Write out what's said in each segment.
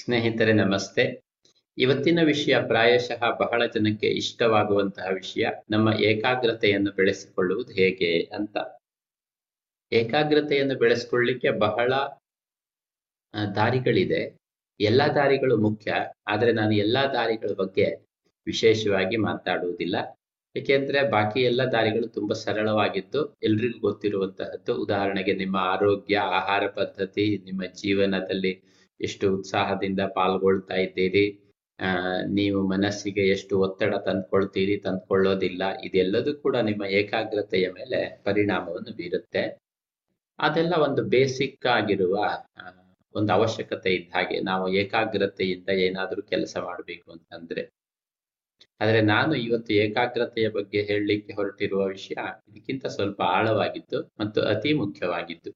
ಸ್ನೇಹಿತರೆ, ನಮಸ್ತೆ. ಇವತ್ತಿನ ವಿಷಯ ಪ್ರಾಯಶಃ ಬಹಳ ಜನಕ್ಕೆ ಇಷ್ಟವಾಗುವಂತಹ ವಿಷಯ, ನಮ್ಮ ಏಕಾಗ್ರತೆಯನ್ನು ಬೆಳೆಸಿಕೊಳ್ಳುವುದು ಹೇಗೆ ಅಂತ. ಏಕಾಗ್ರತೆಯನ್ನು ಬೆಳೆಸಿಕೊಳ್ಳಿಕ್ಕೆ ಬಹಳ ದಾರಿಗಳಿದೆ. ಎಲ್ಲ ದಾರಿಗಳು ಮುಖ್ಯ, ಆದರೆ ನಾನು ಎಲ್ಲ ದಾರಿಗಳ ಬಗ್ಗೆ ವಿಶೇಷವಾಗಿ ಮಾತಾಡುವುದಿಲ್ಲ. ಏಕೆಂದ್ರೆ ಬಾಕಿ ಎಲ್ಲ ದಾರಿಗಳು ತುಂಬಾ ಸರಳವಾಗಿದ್ದು, ಎಲ್ರಿಗೂ ಗೊತ್ತಿರುವಂತಹದ್ದು. ಉದಾಹರಣೆಗೆ ನಿಮ್ಮ ಆರೋಗ್ಯ, ಆಹಾರ ಪದ್ಧತಿ, ನಿಮ್ಮ ಜೀವನದಲ್ಲಿ ಎಷ್ಟು ಉತ್ಸಾಹದಿಂದ ಪಾಲ್ಗೊಳ್ತಾ ಇದ್ದೀರಿ? ನೀವು ಮನಸ್ಸಿಗೆ ಎಷ್ಟು ಒತ್ತಡ ತಂದ್ಕೊಳ್ತೀರಿ, ತಂದ್ಕೊಳ್ಳೋದಿಲ್ಲ, ಇದೆಲ್ಲದೂ ಕೂಡ ನಿಮ್ಮ ಏಕಾಗ್ರತೆಯ ಮೇಲೆ ಪರಿಣಾಮವನ್ನು ಬೀರುತ್ತೆ. ಅದೆಲ್ಲ ಒಂದು ಬೇಸಿಕ್ ಆಗಿರುವ ಒಂದು ಅವಶ್ಯಕತೆ ಇದ್ದ ಹಾಗೆ ನಾವು ಏಕಾಗ್ರತೆಯಿಂದ ಏನಾದರೂ ಕೆಲಸ ಮಾಡಬೇಕು ಅಂತಂದ್ರೆ. ಆದ್ರೆ ನಾನು ಇವತ್ತು ಏಕಾಗ್ರತೆಯ ಬಗ್ಗೆ ಹೇಳಲಿಕ್ಕೆ ಹೊರಟಿರುವ ವಿಷಯ, ಇದಕ್ಕಿಂತ ಸ್ವಲ್ಪ ಆಳವಾಗಿತ್ತು ಮತ್ತು ಅತಿ ಮುಖ್ಯವಾಗಿದ್ದು.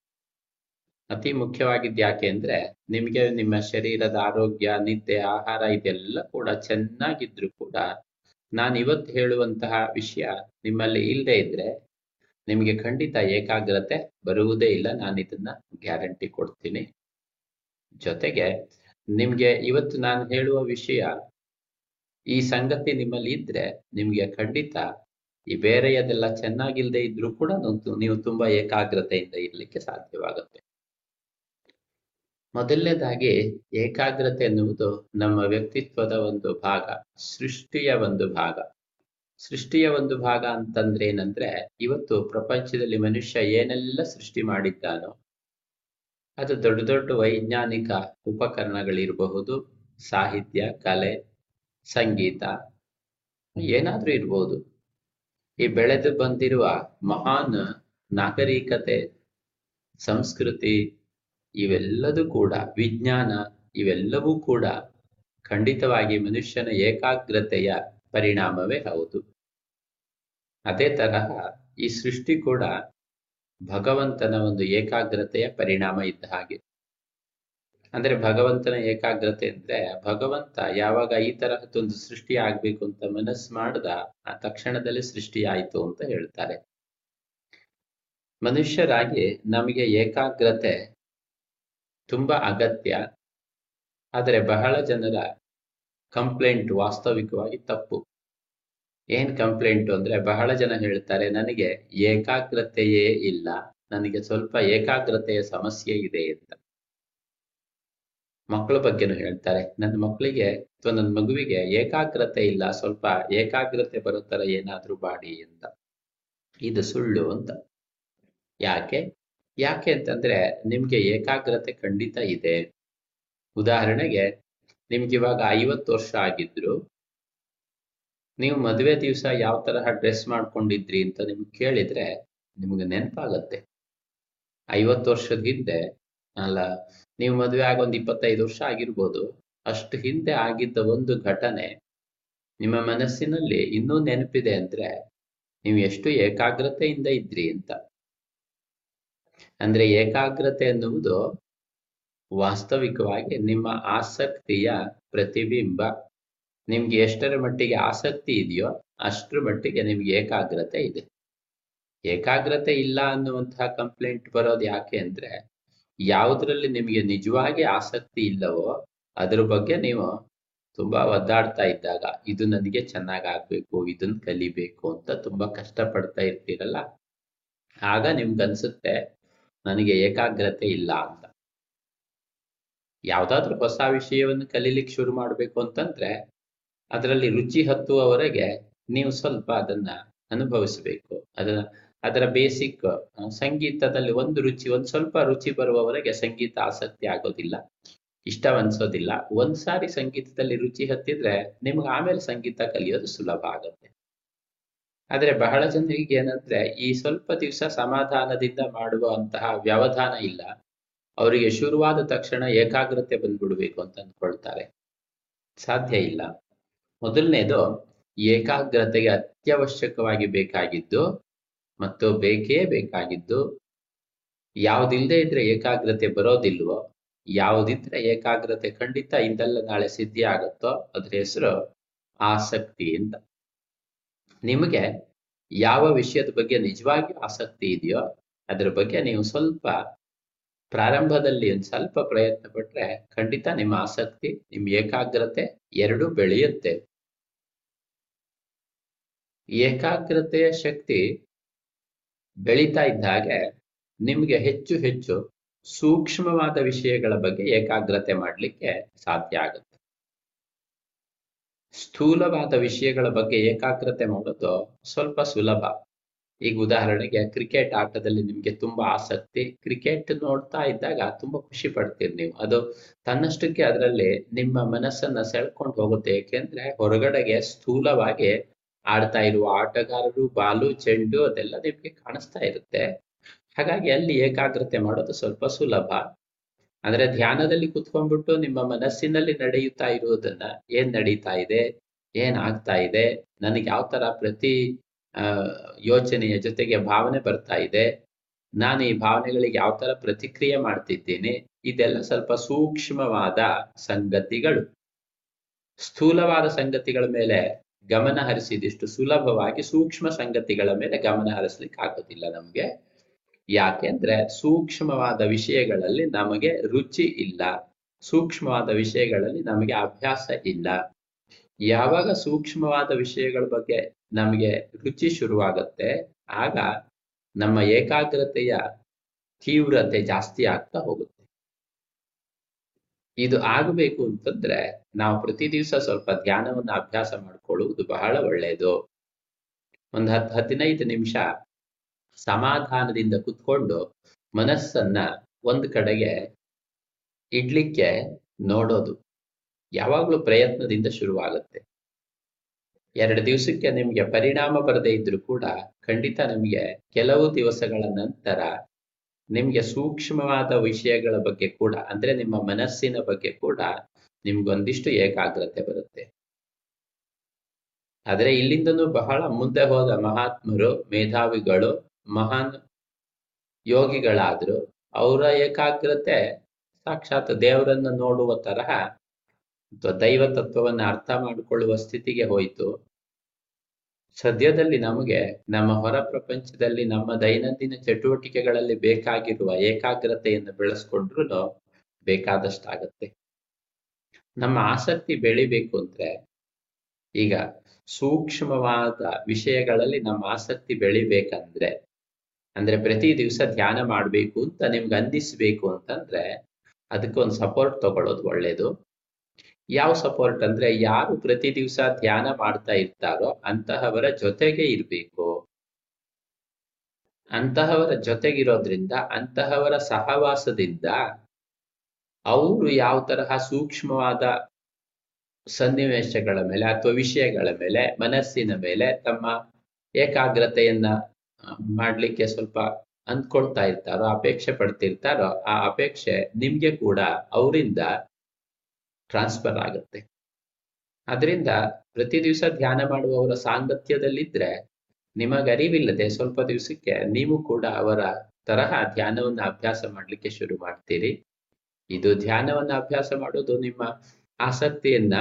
ಅತಿ ಮುಖ್ಯವಾಗಿದ್ದು ಯಾಕೆ ಅಂದ್ರೆ ನಿಮಗೆ ನಿಮ್ಮ ಶರೀರದ ಆರೋಗ್ಯ, ನಿದ್ದೆ, ಆಹಾರ ಇದೆಲ್ಲ ಕೂಡ ಚೆನ್ನಾಗಿದ್ರು ಕೂಡ ನಾನು ಇವತ್ತು ಹೇಳುವಂತಹ ವಿಷಯ ನಿಮ್ಮಲ್ಲಿ ಇಲ್ಲದೆ ಇದ್ರೆ ನಿಮಗೆ ಖಂಡಿತ ಏಕಾಗ್ರತೆ ಬರುವುದೇ ಇಲ್ಲ. ನಾನು ಇದನ್ನ ಗ್ಯಾರಂಟಿ ಕೊಡ್ತೀನಿ. ಜೊತೆಗೆ ನಿಮ್ಗೆ ಇವತ್ತು ನಾನು ಹೇಳುವ ವಿಷಯ ಈ ಸಂಗತಿ ನಿಮ್ಮಲ್ಲಿ ಇದ್ರೆ ನಿಮ್ಗೆ ಖಂಡಿತ ಈ ಬೇರೆಯದೆಲ್ಲ ಚೆನ್ನಾಗಿಲ್ಲದೆ ಇದ್ರೂ ಕೂಡ ನೀವು- ತುಂಬಾ ಏಕಾಗ್ರತೆಯಿಂದ ಇರ್ಲಿಕ್ಕೆ ಸಾಧ್ಯವಾಗುತ್ತೆ. ಮೊದಲನೇದಾಗಿ ಏಕಾಗ್ರತೆ ಎನ್ನುವುದು ನಮ್ಮ ವ್ಯಕ್ತಿತ್ವದ ಒಂದು ಭಾಗ, ಸೃಷ್ಟಿಯ ಒಂದು ಭಾಗ. ಸೃಷ್ಟಿಯ ಒಂದು ಭಾಗ ಅಂತಂದ್ರೆ ಏನಂದ್ರೆ, ಇವತ್ತು ಪ್ರಪಂಚದಲ್ಲಿ ಮನುಷ್ಯ ಏನೆಲ್ಲ ಸೃಷ್ಟಿ ಮಾಡಿದ್ದಾನೋ, ಅದು ದೊಡ್ಡ ದೊಡ್ಡ ವೈಜ್ಞಾನಿಕ ಉಪಕರಣಗಳಿರಬಹುದು, ಸಾಹಿತ್ಯ, ಕಲೆ, ಸಂಗೀತ, ಏನಾದ್ರೂ ಇರ್ಬೋದು. ಈ ಬೆಳೆದು ಬಂದಿರುವ ಮಹಾನ್ ನಾಗರಿಕತೆ, ಸಂಸ್ಕೃತಿ ಇವೆಲ್ಲದೂ ಕೂಡ ವಿಜ್ಞಾನ, ಇವೆಲ್ಲವೂ ಕೂಡ ಖಂಡಿತವಾಗಿ ಮನುಷ್ಯನ ಏಕಾಗ್ರತೆಯ ಪರಿಣಾಮವೇ ಹೌದು. ಅದೇ ತರಹ ಈ ಸೃಷ್ಟಿ ಕೂಡ ಭಗವಂತನ ಒಂದು ಏಕಾಗ್ರತೆಯ ಪರಿಣಾಮ ಇದ್ದ ಹಾಗೆ. ಅಂದ್ರೆ ಭಗವಂತನ ಏಕಾಗ್ರತೆ ಅಂದ್ರೆ ಭಗವಂತ ಯಾವಾಗ ಈ ತರಹದೊಂದು ಸೃಷ್ಟಿ ಆಗ್ಬೇಕು ಅಂತ ಮನಸ್ಸು ಮಾಡ್ದ ಆ ತಕ್ಷಣದಲ್ಲಿ ಸೃಷ್ಟಿ ಆಯ್ತು ಅಂತ ಹೇಳ್ತಾರೆ. ಮನುಷ್ಯರಾಗಿ ನಮಗೆ ಏಕಾಗ್ರತೆ ತುಂಬಾ ಅಗತ್ಯ. ಆದರೆ ಬಹಳ ಜನರ ಕಂಪ್ಲೇಂಟ್ ವಾಸ್ತವಿಕವಾಗಿ ತಪ್ಪು. ಏನ್ ಕಂಪ್ಲೇಂಟ್ ಅಂದ್ರೆ ಬಹಳ ಜನ ಹೇಳ್ತಾರೆ, ನನಗೆ ಏಕಾಗ್ರತೆಯೇ ಇಲ್ಲ, ನನಗೆ ಸ್ವಲ್ಪ ಏಕಾಗ್ರತೆಯ ಸಮಸ್ಯೆ ಇದೆ ಅಂತ. ಮಕ್ಕಳ ಬಗ್ಗೆನೂ ಹೇಳ್ತಾರೆ, ನನ್ನ ಮಕ್ಕಳಿಗೆ, ಅಥವಾ ನನ್ನ ಮಗುವಿಗೆ ಏಕಾಗ್ರತೆ ಇಲ್ಲ, ಸ್ವಲ್ಪ ಏಕಾಗ್ರತೆ ಬರೋ ತರ ಏನಾದ್ರೂ ಬಾಡಿ ಅಂತ. ಇದು ಸುಳ್ಳು ಅಂತ. ಯಾಕೆ? ಯಾಕೆ ಅಂತಂದ್ರೆ ನಿಮ್ಗೆ ಏಕಾಗ್ರತೆ ಖಂಡಿತ ಇದೆ. ಉದಾಹರಣೆಗೆ, ನಿಮ್ಗೆ ಇವಾಗ ಐವತ್ತು ವರ್ಷ ಆಗಿದ್ರು. ನೀವು ಮದುವೆ ದಿವಸ ಯಾವ ತರಹ ಡ್ರೆಸ್ ಮಾಡ್ಕೊಂಡಿದ್ರಿ ಅಂತ ನಿಮ್ಗೆ ಕೇಳಿದ್ರೆ ನಿಮ್ಗೆ ನೆನಪಾಗತ್ತೆ. ಐವತ್ತು ವರ್ಷದ ಹಿಂದೆ, ಅಲ್ಲ, ನೀವು ಮದುವೆ ಆಗ ಒಂದು ಇಪ್ಪತ್ತೈದು ವರ್ಷ ಆಗಿರ್ಬೋದು. ಅಷ್ಟು ಹಿಂದೆ ಆಗಿದ್ದ ಒಂದು ಘಟನೆ ನಿಮ್ಮ ಮನಸ್ಸಿನಲ್ಲಿ ಇನ್ನೂ ನೆನಪಿದೆ ಅಂದ್ರೆ, ನೀವು ಎಷ್ಟು ಏಕಾಗ್ರತೆಯಿಂದ ಇದ್ರಿ ಅಂತ. ಅಂದ್ರೆ ಏಕಾಗ್ರತೆ ಎನ್ನುವುದು ವಾಸ್ತವಿಕವಾಗಿ ನಿಮ್ಮ ಆಸಕ್ತಿಯ ಪ್ರತಿಬಿಂಬ. ನಿಮ್ಗೆ ಎಷ್ಟರ ಮಟ್ಟಿಗೆ ಆಸಕ್ತಿ ಇದೆಯೋ ಅಷ್ಟರ ಮಟ್ಟಿಗೆ ನಿಮ್ಗೆ ಏಕಾಗ್ರತೆ ಇದೆ. ಏಕಾಗ್ರತೆ ಇಲ್ಲ ಅನ್ನುವಂತಹ ಕಂಪ್ಲೇಂಟ್ ಬರೋದು ಯಾಕೆ ಅಂದ್ರೆ ಯಾವುದ್ರಲ್ಲಿ ನಿಮಗೆ ನಿಜವಾಗಿ ಆಸಕ್ತಿ ಇಲ್ಲವೋ ಅದ್ರ ಬಗ್ಗೆ ನೀವು ತುಂಬಾ ಒದ್ದಾಡ್ತಾ ಇದ್ದಾಗ ಇದು ನನಗೆ ಚೆನ್ನಾಗ್ ಆಗ್ಬೇಕು ಇದನ್ನ ಕಲಿಬೇಕು ಅಂತ ತುಂಬಾ ಕಷ್ಟಪಡ್ತಾ ಇರ್ತೀರಲ್ಲ? ಆಗ ನಿಮ್ಗನ್ಸುತ್ತೆ ನನಗೆ ಏಕಾಗ್ರತೆ ಇಲ್ಲ ಅಂತ. ಯಾವುದಾದ್ರೂ ಹೊಸ ವಿಷಯವನ್ನು ಕಲೀಲಿಕ್ಕೆ ಶುರು ಮಾಡ್ಬೇಕು ಅಂತಂದ್ರೆ, ಅದರಲ್ಲಿ ರುಚಿ ಹತ್ತುವವರೆಗೆ ನೀವು ಸ್ವಲ್ಪ ಅದನ್ನ ಅನುಭವಿಸಬೇಕು. ಅದನ್ನ ಅದರ ಬೇಸಿಕ್ ಸಂಗೀತದಲ್ಲಿ ಒಂದು ರುಚಿ, ಒಂದ್ ಸ್ವಲ್ಪ ರುಚಿ ಬರುವವರೆಗೆ ಸಂಗೀತ ಆಸಕ್ತಿ ಆಗೋದಿಲ್ಲ ಇಷ್ಟವನ್ಸೋದಿಲ್ಲ ಒಂದ್ಸಾರಿ ಸಂಗೀತದಲ್ಲಿ ರುಚಿ ಹತ್ತಿದ್ರೆ ನಿಮ್ಗೆ ಆಮೇಲೆ ಸಂಗೀತ ಕಲಿಯೋದು ಸುಲಭ ಆಗುತ್ತೆ. ಆದ್ರೆ ಬಹಳ ಜನರಿಗೆ ಏನಂದ್ರೆ ಈ ಸ್ವಲ್ಪ ದಿವಸ ಸಮಾಧಾನದಿಂದ ಮಾಡುವಂತಹ ವ್ಯವಧಾನ ಇಲ್ಲ. ಅವರಿಗೆ ಶುರುವಾದ ತಕ್ಷಣ ಏಕಾಗ್ರತೆ ಬಂದ್ಬಿಡ್ಬೇಕು ಅಂತ ಅಂದ್ಕೊಳ್ತಾರೆ. ಸಾಧ್ಯ ಇಲ್ಲ. ಮೊದಲನೇದು ಏಕಾಗ್ರತೆಗೆ ಅತ್ಯವಶ್ಯಕವಾಗಿ ಬೇಕಾಗಿದ್ದು ಮತ್ತು ಬೇಕೇ ಬೇಕಾಗಿದ್ದು ಯಾವ್ದಿಲ್ಲದೆ ಇದ್ರೆ ಏಕಾಗ್ರತೆ ಬರೋದಿಲ್ವೋ, ಯಾವ್ದಿದ್ರೆ ಏಕಾಗ್ರತೆ ಖಂಡಿತ ಇಂದಲ್ಲ ನಾಳೆ ಸಿದ್ಧಿ ಆಗುತ್ತೋ ಅದ್ರ ಹೆಸರು ಆಸಕ್ತಿ ಅಂತ. ನಿಮಗೆ ಯಾವ ವಿಷಯದ ಬಗ್ಗೆ ನಿಜವಾಗಿ ಆಸಕ್ತಿ ಇದೆಯೋ ಅದ್ರ ಬಗ್ಗೆ ನೀವು ಸ್ವಲ್ಪ ಪ್ರಾರಂಭದಲ್ಲಿ ಒಂದು ಸ್ವಲ್ಪ ಪ್ರಯತ್ನ ಪಟ್ರೆ ಖಂಡಿತ ನಿಮ್ಮ ಆಸಕ್ತಿ, ನಿಮ್ಮ ಏಕಾಗ್ರತೆ ಎರಡೂ ಬೆಳೆಯುತ್ತೆ. ಏಕಾಗ್ರತೆಯ ಶಕ್ತಿ ಬೆಳೀತಾ ಇದ್ದ ಹಾಗೆ ನಿಮ್ಗೆ ಹೆಚ್ಚು ಹೆಚ್ಚು ಸೂಕ್ಷ್ಮವಾದ ವಿಷಯಗಳ ಬಗ್ಗೆ ಏಕಾಗ್ರತೆ ಮಾಡಲಿಕ್ಕೆ ಸಾಧ್ಯ ಆಗುತ್ತೆ. ಸ್ಥೂಲವಾದ ವಿಷಯಗಳ ಬಗ್ಗೆ ಏಕಾಗ್ರತೆ ಮಾಡೋದು ಸ್ವಲ್ಪ ಸುಲಭ. ಈಗ ಉದಾಹರಣೆಗೆ ಕ್ರಿಕೆಟ್ ಆಟದಲ್ಲಿ ನಿಮ್ಗೆ ತುಂಬಾ ಆಸಕ್ತಿ, ಕ್ರಿಕೆಟ್ ನೋಡ್ತಾ ಇದ್ದಾಗ ತುಂಬಾ ಖುಷಿ ಪಡ್ತೀರಿ ನೀವು. ಅದು ತನ್ನಷ್ಟಕ್ಕೆ ಅದರಲ್ಲಿ ನಿಮ್ಮ ಮನಸ್ಸನ್ನ ಸೆಳ್ಕೊಂಡು ಹೋಗುತ್ತೆ. ಏಕೆಂದ್ರೆ ಹೊರಗಡೆಗೆ ಸ್ಥೂಲವಾಗಿ ಆಡ್ತಾ ಇರುವ ಆಟಗಾರರು, ಬಾಲು, ಚೆಂಡು ಅದೆಲ್ಲ ನಿಮ್ಗೆ ಕಾಣಿಸ್ತಾ ಇರುತ್ತೆ. ಹಾಗಾಗಿ ಅಲ್ಲಿ ಏಕಾಗ್ರತೆ ಮಾಡೋದು ಸ್ವಲ್ಪ ಸುಲಭ. ಅಂದ್ರೆ ಧ್ಯಾನದಲ್ಲಿ ಕುತ್ಕೊಂಡ್ಬಿಟ್ಟು ನಿಮ್ಮ ಮನಸ್ಸಿನಲ್ಲಿ ನಡೆಯುತ್ತಾ ಇರುವುದನ್ನ ಏನ್ ನಡೀತಾ ಇದೆ? ಏನ್ ಆಗ್ತಾ ಇದೆ? ನನಗೆ ಯಾವ ತರ ಪ್ರತಿ ಯೋಚನೆಯ ಜೊತೆಗೆ ಭಾವನೆ ಬರ್ತಾ ಇದೆ? ನಾನು ಈ ಭಾವನೆಗಳಿಗೆ ಯಾವ ತರ ಪ್ರತಿಕ್ರಿಯೆ ಮಾಡ್ತಿದ್ದೀನಿ? ಇದೆಲ್ಲ ಸ್ವಲ್ಪ ಸೂಕ್ಷ್ಮವಾದ ಸಂಗತಿಗಳು. ಸ್ಥೂಲವಾದ ಸಂಗತಿಗಳ ಮೇಲೆ ಗಮನ ಹರಿಸಿದಿಷ್ಟು ಸುಲಭವಾಗಿ ಸೂಕ್ಷ್ಮ ಸಂಗತಿಗಳ ಮೇಲೆ ಗಮನ ಹರಿಸ್ಲಿಕ್ಕೆ ಆಗೋದಿಲ್ಲ ನಮ್ಗೆ. ಯಾಕೆಂದ್ರೆ ಸೂಕ್ಷ್ಮವಾದ ವಿಷಯಗಳಲ್ಲಿ ನಮಗೆ ರುಚಿ ಇಲ್ಲ. ಸೂಕ್ಷ್ಮವಾದ ವಿಷಯಗಳಲ್ಲಿ ನಮಗೆ ಅಭ್ಯಾಸ ಇಲ್ಲ. ಯಾವಾಗ ಸೂಕ್ಷ್ಮವಾದ ವಿಷಯಗಳ ಬಗ್ಗೆ ನಮಗೆ ರುಚಿ ಶುರುವಾಗುತ್ತೆ, ಆಗ ನಮ್ಮ ಏಕಾಗ್ರತೆಯ ತೀವ್ರತೆ ಜಾಸ್ತಿ ಆಗ್ತಾ ಹೋಗುತ್ತೆ. ಇದು ಆಗಬೇಕು ಅಂತಂದ್ರೆ ನಾವು ಪ್ರತಿ ದಿವಸ ಸ್ವಲ್ಪ ಧ್ಯಾನವನ್ನು ಅಭ್ಯಾಸ ಮಾಡ್ಕೊಳ್ಳುವುದು ಬಹಳ ಒಳ್ಳೆಯದು ಒಂದು ಹತ್ತು ಹದಿನೈದು ನಿಮಿಷ ಸಮಾಧಾನದಿಂದ ಕುತ್ಕೊಂಡು ಮನಸ್ಸನ್ನ ಒಂದು ಕಡೆಗೆ ಇಡ್ಲಿಕ್ಕೆ ನೋಡೋದು. ಯಾವಾಗ್ಲೂ ಪ್ರಯತ್ನದಿಂದ ಶುರುವಾಗುತ್ತೆ. ಎರಡು ದಿವಸಕ್ಕೆ ನಿಮ್ಗೆ ಪರಿಣಾಮ ಬರದೇ ಇದ್ರೂ ಕೂಡ ಖಂಡಿತ ನಿಮ್ಗೆ ಕೆಲವು ದಿವಸಗಳ ನಂತರ ನಿಮ್ಗೆ ಸೂಕ್ಷ್ಮವಾದ ವಿಷಯಗಳ ಬಗ್ಗೆ ಕೂಡ, ಅಂದ್ರೆ ನಿಮ್ಮ ಮನಸ್ಸಿನ ಬಗ್ಗೆ ಕೂಡ ನಿಮ್ಗೊಂದಿಷ್ಟು ಏಕಾಗ್ರತೆ ಬರುತ್ತೆ. ಆದ್ರೆ ಇಲ್ಲಿಂದನೂ ಬಹಳ ಮುಂದೆ ಹೋದ ಮಹಾತ್ಮರು, ಮೇಧಾವಿಗಳು ಮಹಾನ್ ಯೋಗಿಗಳಾದ್ರು, ಅವರ ಏಕಾಗ್ರತೆ ಸಾಕ್ಷಾತ್ ದೇವರನ್ನ ನೋಡುವ ತರಹ ಅಥವಾ ದೈವ ತತ್ವವನ್ನು ಅರ್ಥ ಮಾಡಿಕೊಳ್ಳುವ ಸ್ಥಿತಿಗೆ ಹೋಯಿತು. ಸದ್ಯದಲ್ಲಿ ನಮಗೆ ನಮ್ಮ ಹೊರ ಪ್ರಪಂಚದಲ್ಲಿ ನಮ್ಮ ದೈನಂದಿನ ಚಟುವಟಿಕೆಗಳಲ್ಲಿ ಬೇಕಾಗಿರುವ ಏಕಾಗ್ರತೆಯನ್ನು ಬೆಳೆಸ್ಕೊಂಡ್ರು ಬೇಕಾದಷ್ಟಾಗತ್ತೆ. ನಮ್ಮ ಆಸಕ್ತಿ ಬೆಳಿಬೇಕು ಅಂದ್ರೆ ಈಗ ಸೂಕ್ಷ್ಮವಾದ ವಿಷಯಗಳಲ್ಲಿ ನಮ್ಮ ಆಸಕ್ತಿ ಬೆಳಿಬೇಕಂದ್ರೆ ಅಂದ್ರೆ ಪ್ರತಿ ದಿವಸ ಧ್ಯಾನ ಮಾಡ್ಬೇಕು ಅಂತ ನಿಮ್ಗೆ ಅಂದಿಸ್ಬೇಕು ಅಂತಂದ್ರೆ ಅದಕ್ಕೊಂದು ಸಪೋರ್ಟ್ ತಗೊಳ್ಳೋದು ಒಳ್ಳೇದು. ಯಾವ ಸಪೋರ್ಟ್ ಅಂದ್ರೆ ಯಾರು ಪ್ರತಿ ದಿವಸ ಧ್ಯಾನ ಮಾಡ್ತಾ ಇರ್ತಾರೋ ಅಂತಹವರ ಜೊತೆಗೆ ಇರ್ಬೇಕು. ಅಂತಹವರ ಜೊತೆಗಿರೋದ್ರಿಂದ, ಅಂತಹವರ ಸಹವಾಸದಿಂದ ಅವರು ಯಾವ ತರಹ ಸೂಕ್ಷ್ಮವಾದ ಸನ್ನಿವೇಶಗಳ ಮೇಲೆ ಅಥವಾ ವಿಷಯಗಳ ಮೇಲೆ, ಮನಸ್ಸಿನ ಮೇಲೆ ತಮ್ಮ ಏಕಾಗ್ರತೆಯನ್ನ ಮಾಡ್ಲಿಕ್ಕೆ ಸ್ವಲ್ಪ ಅಂದ್ಕೊಳ್ತಾ ಇರ್ತಾರೋ, ಅಪೇಕ್ಷೆ ಪಡ್ತಿರ್ತಾರೋ, ಆ ಅಪೇಕ್ಷೆ ನಿಮ್ಗೆ ಕೂಡ ಅವರಿಂದ ಟ್ರಾನ್ಸ್ಫರ್ ಆಗುತ್ತೆ. ಅದರಿಂದ ಪ್ರತಿ ದಿವಸ ಧ್ಯಾನ ಮಾಡುವವರ ಸಾಂಗತ್ಯದಲ್ಲಿದ್ರೆ ನಿಮಗರಿವಿಲ್ಲದೆ ಸ್ವಲ್ಪ ದಿವಸಕ್ಕೆ ನೀವು ಕೂಡ ಅವರ ತರಹ ಧ್ಯಾನವನ್ನು ಅಭ್ಯಾಸ ಮಾಡ್ಲಿಕ್ಕೆ ಶುರು ಮಾಡ್ತೀರಿ. ಇದು ಧ್ಯಾನವನ್ನು ಅಭ್ಯಾಸ ಮಾಡೋದು ನಿಮ್ಮ ಆಸಕ್ತಿಯನ್ನ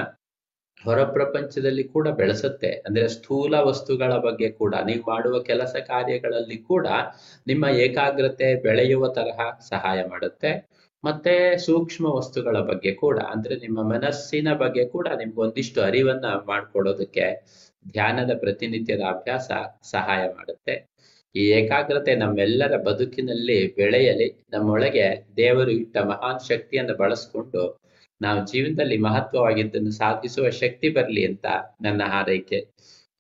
ಹೊರ ಪ್ರಪಂಚದಲ್ಲಿ ಕೂಡ ಬೆಳೆಸುತ್ತೆ. ಅಂದ್ರೆ ಸ್ಥೂಲ ವಸ್ತುಗಳ ಬಗ್ಗೆ ಕೂಡ, ನೀವು ಮಾಡುವ ಕೆಲಸ ಕಾರ್ಯಗಳಲ್ಲಿ ಕೂಡ ನಿಮ್ಮ ಏಕಾಗ್ರತೆ ಬೆಳೆಯುವ ತರಹ ಸಹಾಯ ಮಾಡುತ್ತೆ. ಮತ್ತೆ ಸೂಕ್ಷ್ಮ ವಸ್ತುಗಳ ಬಗ್ಗೆ ಕೂಡ, ಅಂದ್ರೆ ನಿಮ್ಮ ಮನಸ್ಸಿನ ಬಗ್ಗೆ ಕೂಡ ನಿಮ್ಗೆ ಒಂದಿಷ್ಟು ಅರಿವನ್ನ ಮಾಡ್ಕೊಡೋದಕ್ಕೆ ಧ್ಯಾನದ ಪ್ರತಿನಿತ್ಯದ ಅಭ್ಯಾಸ ಸಹಾಯ ಮಾಡುತ್ತೆ. ಈ ಏಕಾಗ್ರತೆ ನಮ್ಮೆಲ್ಲರ ಬದುಕಿನಲ್ಲಿ ಬೆಳೆಯಲಿ, ನಮ್ಮೊಳಗೆ ದೇವರು ಇಟ್ಟ ಮಹಾನ್ ಶಕ್ತಿಯನ್ನು ಬಳಸ್ಕೊಂಡು ನಾವು ಜೀವನದಲ್ಲಿ ಮಹತ್ವವಾಗಿದ್ದನ್ನು ಸಾಧಿಸುವ ಶಕ್ತಿ ಬರಲಿ ಅಂತ ನನ್ನ ಹಾರೈಕೆ.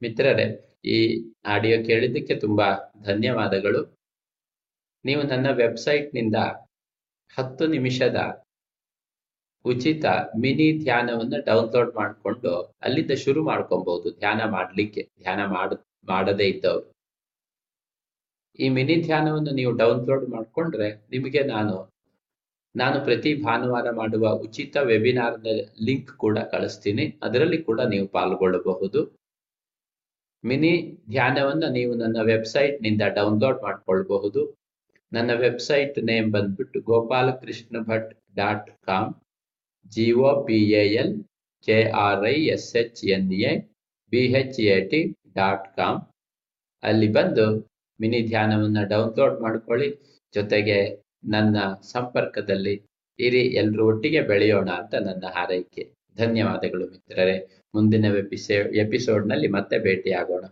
ಮಿತ್ರರೇ, ಈ ಆಡಿಯೋ ಕೇಳಿದ್ದಕ್ಕೆ ತುಂಬಾ ಧನ್ಯವಾದಗಳು. ನೀವು ನನ್ನ ವೆಬ್ಸೈಟ್ನಿಂದ ಹತ್ತು ನಿಮಿಷದ ಉಚಿತ ಮಿನಿ ಧ್ಯಾನವನ್ನು ಡೌನ್ಲೋಡ್ ಮಾಡಿಕೊಂಡು ಅಲ್ಲಿಂದ ಶುರು ಮಾಡ್ಕೊಬಹುದು ಧ್ಯಾನ ಮಾಡಲಿಕ್ಕೆ, ಧ್ಯಾನ ಮಾಡ, ಮಾಡದೇ ಇದ್ದವರು. ಈ ಮಿನಿ ಧ್ಯಾನವನ್ನು ನೀವು ಡೌನ್ಲೋಡ್ ಮಾಡ್ಕೊಂಡ್ರೆ ನಿಮಗೆ ನಾನು ನಾನು ಪ್ರತಿ ಭಾನುವಾರ ಮಾಡುವ ಉಚಿತ ವೆಬಿನಾರ್ನ ಲಿಂಕ್ ಕೂಡ ಕಳಿಸ್ತೀನಿ. ಅದರಲ್ಲಿ ಕೂಡ ನೀವು ಪಾಲ್ಗೊಳ್ಳಬಹುದು. ಮಿನಿ ಧ್ಯಾನವನ್ನು ನೀವು ನನ್ನ ವೆಬ್ಸೈಟ್ನಿಂದ ಡೌನ್ಲೋಡ್ ಮಾಡಿಕೊಳ್ಳಬಹುದು ನನ್ನ ವೆಬ್ಸೈಟ್ ನೇಮ್ ಬಂದ್ಬಿಟ್ಟು Gopalakrishna Bhat dot com G O P A L K R I S H N A B H A T dot com ಅಲ್ಲಿ ಬಂದು ಮಿನಿ ಧ್ಯಾನವನ್ನು ಡೌನ್ಲೋಡ್ ಮಾಡ್ಕೊಳ್ಳಿ. ಜೊತೆಗೆ ನನ್ನ ಸಂಪರ್ಕದಲ್ಲಿ ಇರಿ ಎಲ್ಲರೂ ಒಟ್ಟಿಗೆ ಬೆಳೆಯೋಣ ಅಂತ ನನ್ನ ಹಾರೈಕೆ. ಧನ್ಯವಾದಗಳು ಮಿತ್ರರೇ. ಮುಂದಿನ ಎಪಿಸೋಡ್ ಎಪಿಸೋಡ್ನಲ್ಲಿ ಮತ್ತೆ ಭೇಟಿಯಾಗೋಣ.